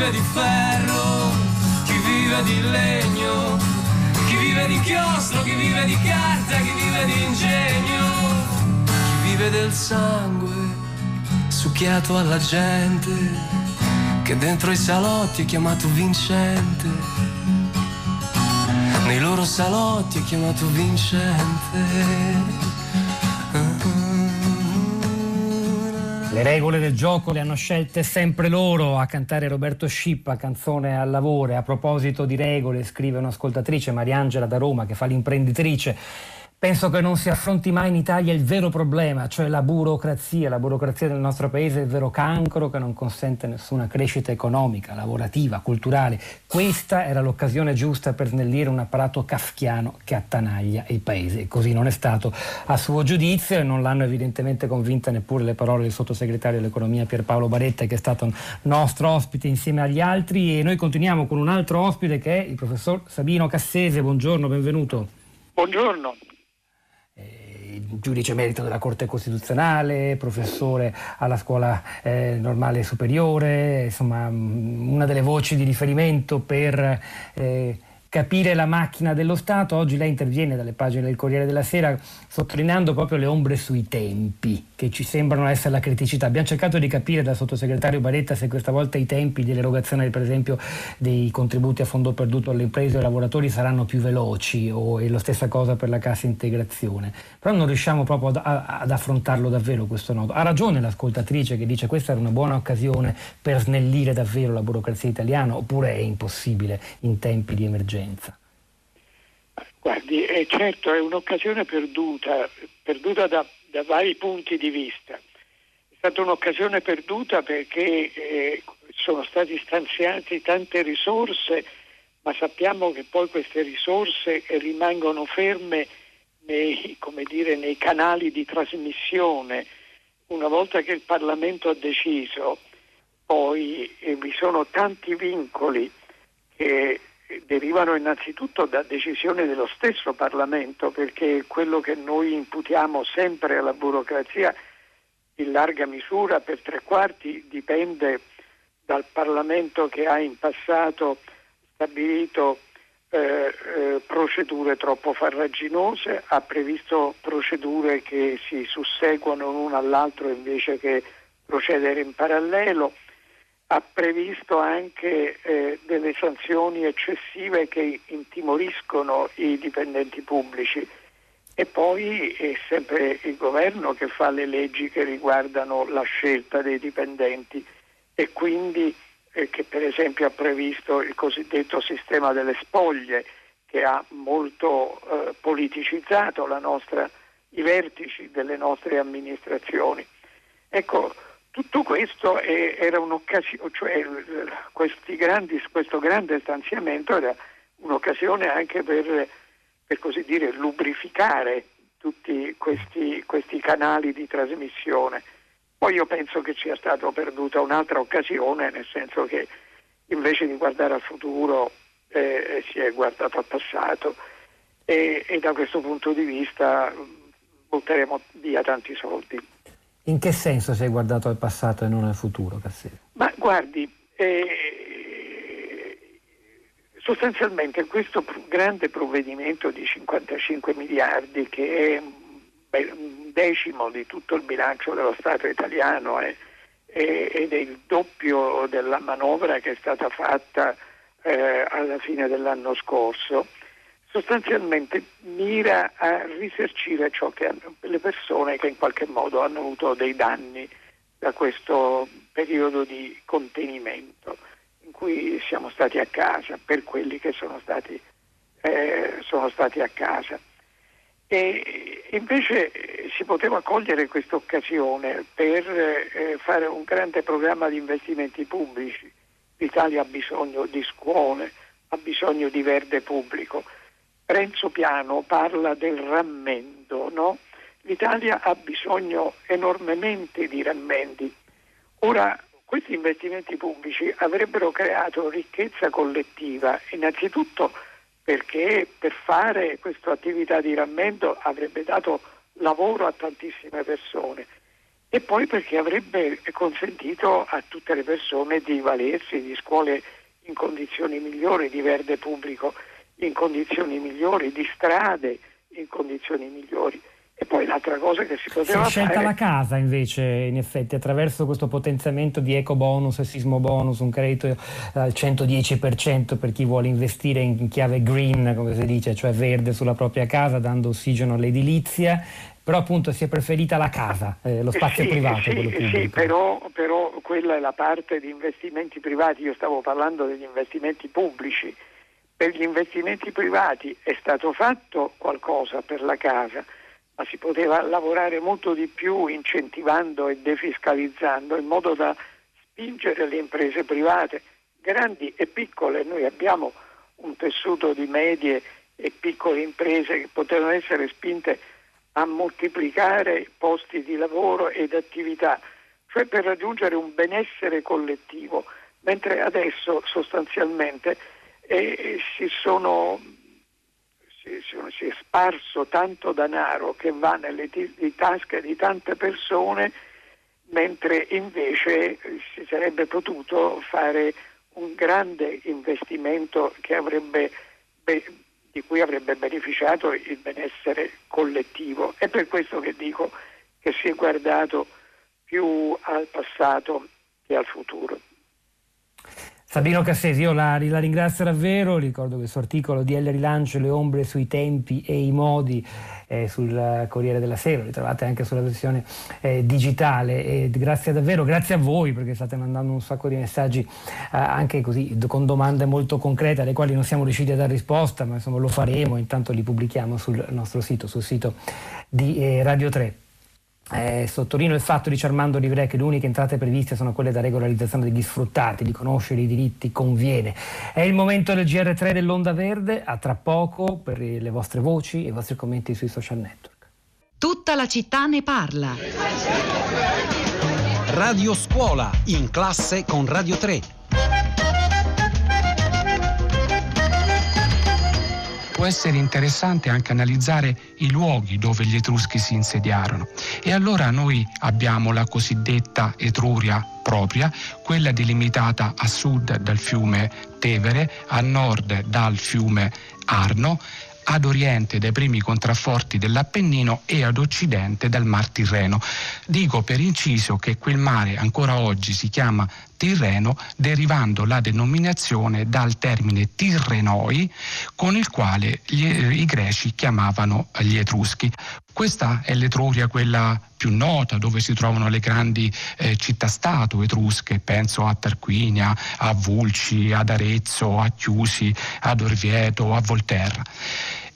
Vive di ferro, chi vive di legno, chi vive di chiostro, chi vive di carta, chi vive di ingegno, chi vive del sangue succhiato alla gente che dentro i salotti è chiamato vincente nei loro salotti è chiamato Vincente. Le regole del gioco le hanno scelte sempre loro a cantare Roberto Scippa, canzone al lavoro. A proposito di regole, scrive un'ascoltatrice, Mariangela da Roma, che fa l'imprenditrice Penso che non si affronti mai in Italia il vero problema, cioè la burocrazia. La burocrazia del nostro paese è il vero cancro che non consente nessuna crescita economica, lavorativa, culturale. Questa era l'occasione giusta per snellire un apparato kafkiano che attanaglia il paese. E così non è stato a suo giudizio e non l'hanno evidentemente convinta neppure le parole del sottosegretario all'economia Pierpaolo Baretta che è stato nostro ospite insieme agli altri e noi continuiamo con un altro ospite che è il professor Sabino Cassese. Buongiorno, benvenuto. Buongiorno giudice merito della Corte Costituzionale, professore alla scuola eh, normale superiore, insomma una delle voci di riferimento per eh, capire la macchina dello Stato. Oggi lei interviene dalle pagine del Corriere della Sera sottolineando proprio le ombre sui tempi che ci sembrano essere la criticità. Abbiamo cercato di capire dal sottosegretario Baretta se questa volta i tempi di erogazione per esempio dei contributi a fondo perduto alle imprese e ai lavoratori saranno più veloci o è la stessa cosa per la cassa integrazione. Però non riusciamo proprio ad, ad affrontarlo davvero questo nodo. Ha ragione l'ascoltatrice che dice questa era una buona occasione per snellire davvero la burocrazia italiana oppure è impossibile in tempi di emergenza? Emergenza? Guardi, è certo, è un'occasione perduta, perduta da, da vari punti di vista. È stata un'occasione perduta perché eh, sono stati stanziati tante risorse ma sappiamo che poi queste risorse rimangono ferme nei, dire, nei canali di trasmissione. Una volta che il Parlamento ha deciso, poi eh, vi sono tanti vincoli che derivano innanzitutto da decisioni dello stesso Parlamento, perché quello che noi imputiamo sempre alla burocrazia in larga misura per tre quarti dipende dal Parlamento che ha in passato stabilito eh, eh, procedure troppo farraginose, ha previsto procedure che si susseguono l'una all'altro invece che procedere in parallelo, ha previsto anche eh, delle sanzioni eccessive che intimoriscono i dipendenti pubblici e poi è sempre il governo che fa le leggi che riguardano la scelta dei dipendenti e quindi eh, che per esempio ha previsto il cosiddetto sistema delle spoglie che ha molto eh, politicizzato nostra, i vertici delle nostre amministrazioni. Ecco, tutto questo è, era un'occasione, cioè grandi, questo grande stanziamento era un'occasione anche per, per così dire, lubrificare tutti questi, questi canali di trasmissione. Poi io penso che sia stata perduta un'altra occasione, nel senso che invece di guardare al futuro eh, si è guardato al passato e, e da questo punto di vista butteremo via tanti soldi. In che senso sei guardato al passato e non al futuro, Cassese? Ma guardi, eh, sostanzialmente questo grande provvedimento di 55 miliardi che è un decimo di tutto il bilancio dello Stato italiano è, è, ed è il doppio della manovra che è stata fatta eh, alla fine dell'anno scorso, sostanzialmente mira a risarcire hanno, le persone che in qualche modo hanno avuto dei danni da questo periodo di contenimento in cui siamo stati a casa, per quelli che sono stati, eh, sono stati a casa. E invece si poteva cogliere questa occasione per eh, fare un grande programma di investimenti pubblici. L'Italia ha bisogno di scuole, ha bisogno di verde pubblico Renzo Piano parla del rammendo, no? L'Italia ha bisogno enormemente di rammendi. Ora, questi investimenti pubblici avrebbero creato ricchezza collettiva, innanzitutto perché per fare questa attività di rammendo avrebbe dato lavoro a tantissime persone e poi perché avrebbe consentito a tutte le persone di valersi di scuole in condizioni migliori, di verde pubblico in condizioni migliori, di strade in condizioni migliori. E poi l'altra cosa che si poteva fare... Si è scelta fare... la casa invece, in effetti, attraverso questo potenziamento di eco bonus e sismo bonus, un credito eh, al 110% per chi vuole investire in chiave green, come si dice, cioè verde sulla propria casa, dando ossigeno all'edilizia. Però appunto si è preferita la casa, eh, lo spazio sì, privato. Sì, sì però, però quella è la parte di investimenti privati, io stavo parlando degli investimenti pubblici per gli investimenti privati è stato fatto qualcosa per la casa, ma si poteva lavorare molto di più incentivando e defiscalizzando in modo da spingere le imprese private, grandi e piccole. Noi abbiamo un tessuto di medie e piccole imprese che potevano essere spinte a moltiplicare posti di lavoro ed attività, cioè per raggiungere un benessere collettivo, mentre adesso sostanzialmente e si, sono, si, si è sparso tanto denaro che va nelle t- tasche di tante persone mentre invece si sarebbe potuto fare un grande investimento avrebbe, di cui avrebbe beneficiato il benessere collettivo. È per questo che dico che si è guardato più al passato che al futuro. Sabino Cassesi, io la, la, ringrazio davvero, ricordo suo articolo di L Rilancio, le ombre sui tempi e i modi eh, sul Corriere della Sera, li trovate anche sulla versione eh, digitale e grazie davvero, grazie a voi perché state mandando un sacco di messaggi eh, anche così con domande molto concrete alle quali non siamo riusciti a dare risposta, ma insomma lo faremo, intanto li pubblichiamo sul nostro sito, sul sito di eh, Radio 3. Eh, sottolineo il fatto, dice Armando Livrè, che le uniche entrate previste sono quelle da regolarizzazione degli sfruttati, di conoscere i diritti conviene. È il momento del GR3 dell'Onda Verde, a tra poco per le vostre voci e i vostri commenti sui social network. Tutta la città ne parla. Radio Scuola, in classe con Radio 3. Può essere interessante anche analizzare i luoghi dove gli Etruschi si insediarono. E allora noi abbiamo la cosiddetta Etruria propria, quella delimitata a sud dal fiume Tevere, a nord dal fiume Arno, ad oriente dai primi contrafforti dell'Appennino e ad occidente dal Mar Tirreno. Dico per inciso che quel mare ancora oggi si chiama Tirreno, derivando la denominazione dal termine Tirrenoi, con il quale gli, i greci chiamavano gli Etruschi. Questa è l'Etruria, quella più nota, dove si trovano le grandi eh, città-stato etrusche, penso a Tarquinia, a Vulci, ad Arezzo, a Chiusi, ad Orvieto, a Volterra.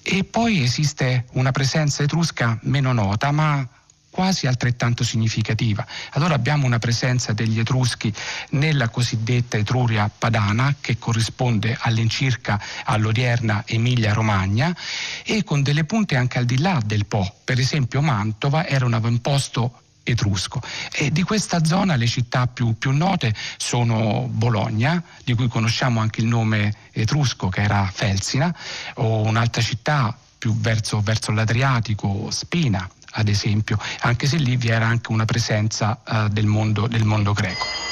E poi esiste una presenza etrusca meno nota, ma quasi altrettanto significativa. Allora abbiamo una presenza degli Etruschi nella cosiddetta Etruria padana, che corrisponde all'incirca all'odierna Emilia-Romagna, e con delle punte anche al di là del Po. Per esempio Mantova era un avamposto etrusco. E di questa zona le città più, più, note sono Bologna, di cui conosciamo anche il nome etrusco che era Felsina, o un'altra città più verso, verso l'Adriatico, Spina, ad esempio, anche se lì vi era anche una presenza uh, del, mondo, del mondo greco.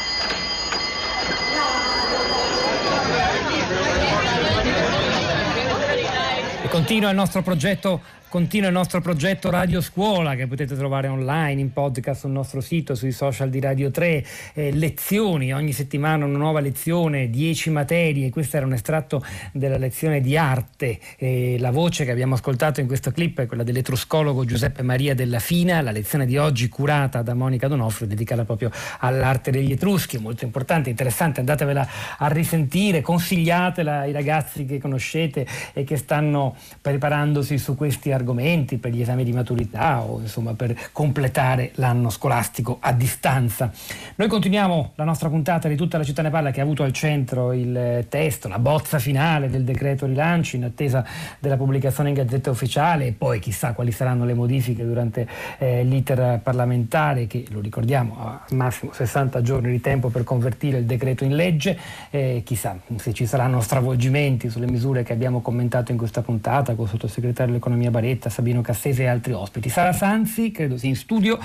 continua il nostro progetto Continua il nostro progetto Radio Scuola che potete trovare online, in podcast sul nostro sito, sui social di Radio 3, eh, lezioni, ogni settimana una nuova lezione, 10 materie, questo era un estratto della lezione di arte, eh, la voce che abbiamo ascoltato in questo clip è quella dell'etruscologo Giuseppe Maria della Fina, la lezione di oggi curata da Monica Donofrio dedicata proprio all'arte degli Etruschi, molto importante, interessante, andatevela a risentire, consigliatela ai ragazzi che conoscete e che stanno preparandosi su questi argomenti argomenti per gli esami di maturità o insomma per completare l'anno scolastico a distanza. Noi continuiamo la nostra puntata di tutta la città ne parla che ha avuto al centro il testo, la bozza finale del decreto rilancio in attesa della pubblicazione in gazzetta ufficiale e poi chissà quali saranno le modifiche durante eh, l'iter parlamentare che lo ricordiamo ha massimo 60 giorni di tempo per convertire il decreto in legge, eh, chissà se ci saranno stravolgimenti sulle misure che abbiamo commentato in questa puntata con il sottosegretario dell'economia Baresi Baretta, Sabino Cassese e altri ospiti. Sara Sanzi, credo sia in studio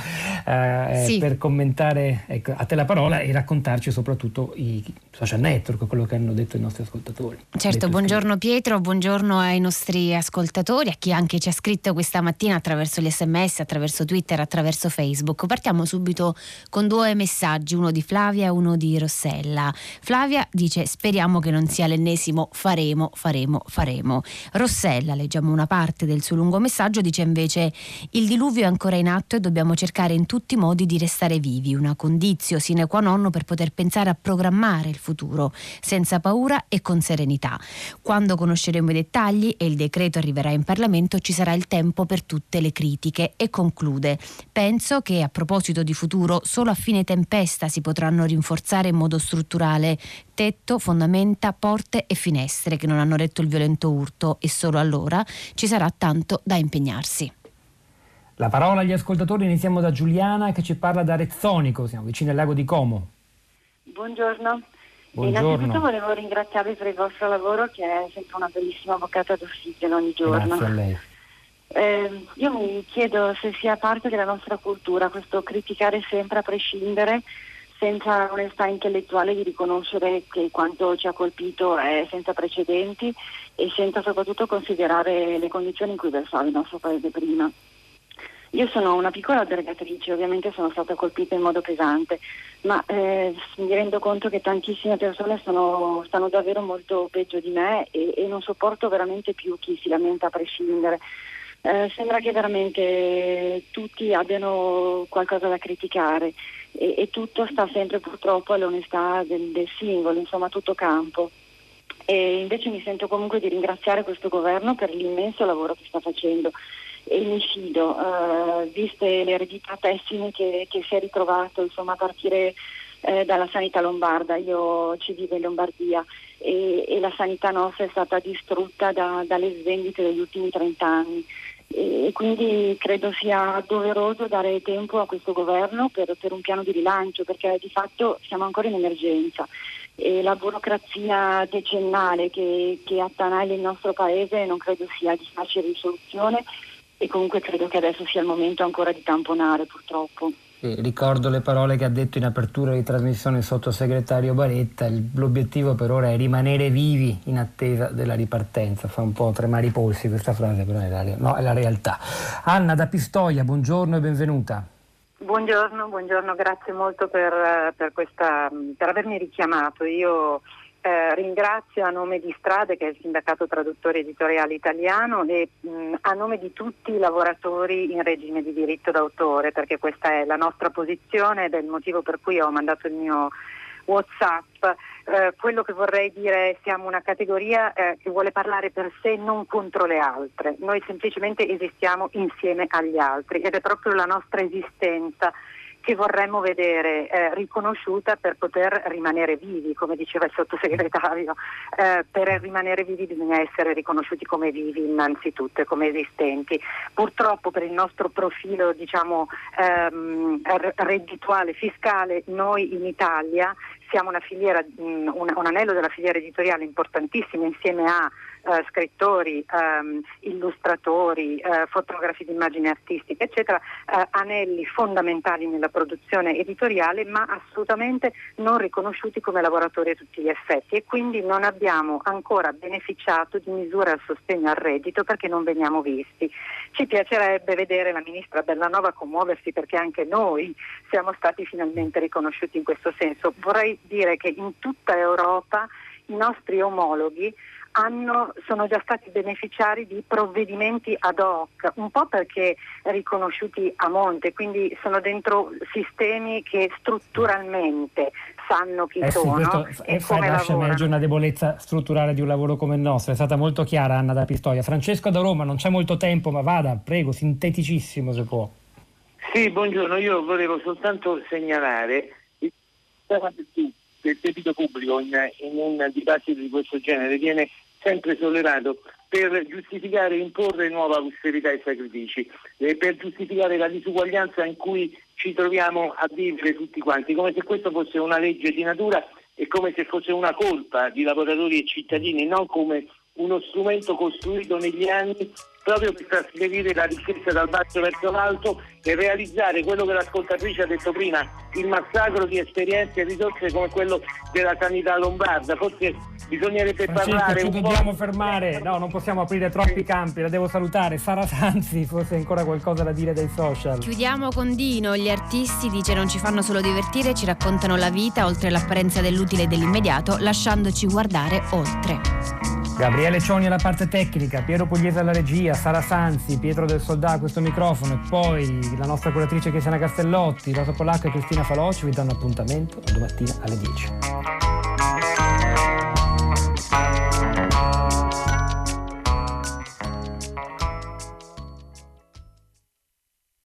eh, sì. per commentare ecco, a te la parola e raccontarci soprattutto i social network, quello che hanno detto i nostri ascoltatori. Certo, buongiorno Pietro, buongiorno ai nostri ascoltatori, a chi anche ci ha scritto questa mattina attraverso gli sms, attraverso Twitter, attraverso Facebook. Partiamo subito con due messaggi, uno di Flavia e uno di Rossella. Flavia dice speriamo che non sia l'ennesimo faremo, faremo, faremo. Rossella, leggiamo una parte del suo lungo messaggio, dice invece il diluvio è ancora in atto e dobbiamo cercare in tutti i modi di restare vivi, una condizio sine qua non per poter pensare a programmare il futuro, senza paura e con serenità. Quando conosceremo i dettagli e il decreto arriverà in Parlamento ci sarà il tempo per tutte le critiche e conclude. Penso che a proposito di futuro solo a fine tempesta si potranno rinforzare in modo strutturale tetto, fondamenta, porte e finestre che non hanno retto il violento urto e solo allora ci sarà tanto da impegnarsi. La parola agli ascoltatori, iniziamo da Giuliana che ci parla da Rezzonico, siamo vicini al lago di Como. Buongiorno. Buongiorno. Innanzitutto volevo ringraziarvi per il vostro lavoro che è sempre una bellissima boccata d'ossigeno ogni giorno. Grazie a lei. Eh, io mi chiedo se sia parte della nostra cultura questo criticare sempre a prescindere senza onestà intellettuale di riconoscere che quanto ci ha colpito è senza precedenti e senza soprattutto considerare le condizioni in cui versava il nostro paese prima. Io sono una piccola albergatrice, ovviamente sono stata colpita in modo pesante, ma eh, mi rendo conto che tantissime persone sono, stanno davvero molto peggio di me e, e, non sopporto veramente più chi si lamenta a prescindere. Eh, sembra che veramente tutti abbiano qualcosa da criticare e, e tutto sta sempre purtroppo all'onestà del, del singolo, insomma tutto campo. E invece mi sento comunque di ringraziare questo governo per l'immenso lavoro che sta facendo. E mi fido, eh, viste le eredità pessime che, che, si è ritrovato insomma, a partire eh, dalla sanità lombarda, io ci vivo in Lombardia e, e la sanità nostra è stata distrutta da, dalle svendite degli ultimi 30 anni e quindi credo sia doveroso dare tempo a questo governo per, per, un piano di rilancio perché di fatto siamo ancora in emergenza e la burocrazia decennale che, che attanaglia il nostro paese non credo sia di facile risoluzione e comunque credo che adesso sia il momento ancora di tamponare purtroppo. Eh, ricordo le parole che ha detto in apertura di trasmissione il sottosegretario Baretta, l'obiettivo per ora è rimanere vivi in attesa della ripartenza, fa un po' tremare i polsi questa frase, però è la, no, è la realtà. Anna da Pistoia, buongiorno e benvenuta. Buongiorno, buongiorno grazie molto per, per, questa, per avermi richiamato. Io eh, ringrazio a nome di Strade, che è il sindacato traduttori editoriali italiano, e mh, a nome di tutti i lavoratori in regime di diritto d'autore, perché questa è la nostra posizione ed è il motivo per cui ho mandato il mio Whatsapp. Eh, quello che vorrei dire è siamo una categoria eh, che vuole parlare per sé, non contro le altre. Noi semplicemente esistiamo insieme agli altri ed è proprio la nostra esistenza che vorremmo vedere eh, riconosciuta per poter rimanere vivi, come diceva il sottosegretario. Eh, per rimanere vivi bisogna essere riconosciuti come vivi innanzitutto e come esistenti. Purtroppo per il nostro profilo diciamo, ehm, reddituale fiscale noi in Italia siamo una filiera, un, un anello della filiera editoriale importantissima insieme a eh, scrittori, ehm, illustratori, eh, fotografi di immagini artistiche, eccetera, eh, anelli fondamentali nella produzione editoriale, ma assolutamente non riconosciuti come lavoratori a tutti gli effetti e quindi non abbiamo ancora beneficiato di misure a sostegno al reddito perché non veniamo visti. Ci piacerebbe vedere la ministra Bellanova commuoversi perché anche noi siamo stati finalmente riconosciuti in questo senso. Vorrei dire che in tutta Europa i nostri omologhi hanno, sono già stati beneficiari di provvedimenti ad hoc, un po' perché riconosciuti a monte, quindi sono dentro sistemi che strutturalmente sanno chi eh sì, sono e come lascia emergere una debolezza strutturale di un lavoro come il nostro. È stata molto chiara Anna da Pistoia. Francesco da Roma, non c'è molto tempo, ma vada, prego, sinteticissimo se può. Sì, buongiorno, io volevo soltanto segnalare il tema del debito pubblico in, in un dibattito di questo genere viene sempre sollevato per giustificare e imporre nuova austerità e sacrifici, eh, per giustificare la disuguaglianza in cui ci troviamo a vivere tutti quanti, come se questo fosse una legge di natura e come se fosse una colpa di lavoratori e cittadini, non come uno strumento costruito negli anni proprio per trasferire la ricchezza dal basso verso l'alto e realizzare quello che l'ascoltatrice ha detto prima, il massacro di esperienze e risorse come quello della sanità lombarda. Forse bisognerebbe Francesco, parlare ci un dobbiamo po'... fermare, no, non possiamo aprire troppi campi, la devo salutare. Sara Sanzi, forse ancora qualcosa da dire dai social. Chiudiamo con Dino, gli artisti dice non ci fanno solo divertire, ci raccontano la vita oltre l'apparenza dell'utile e dell'immediato, lasciandoci guardare oltre. Gabriele Cioni alla parte tecnica, Piero Pugliese alla regia, Sara Sanzi, Pietro del Soldà a questo microfono e poi la nostra curatrice Chiesana Castellotti, Rosa Polacco e Cristina Faloci vi danno appuntamento domattina alle 10.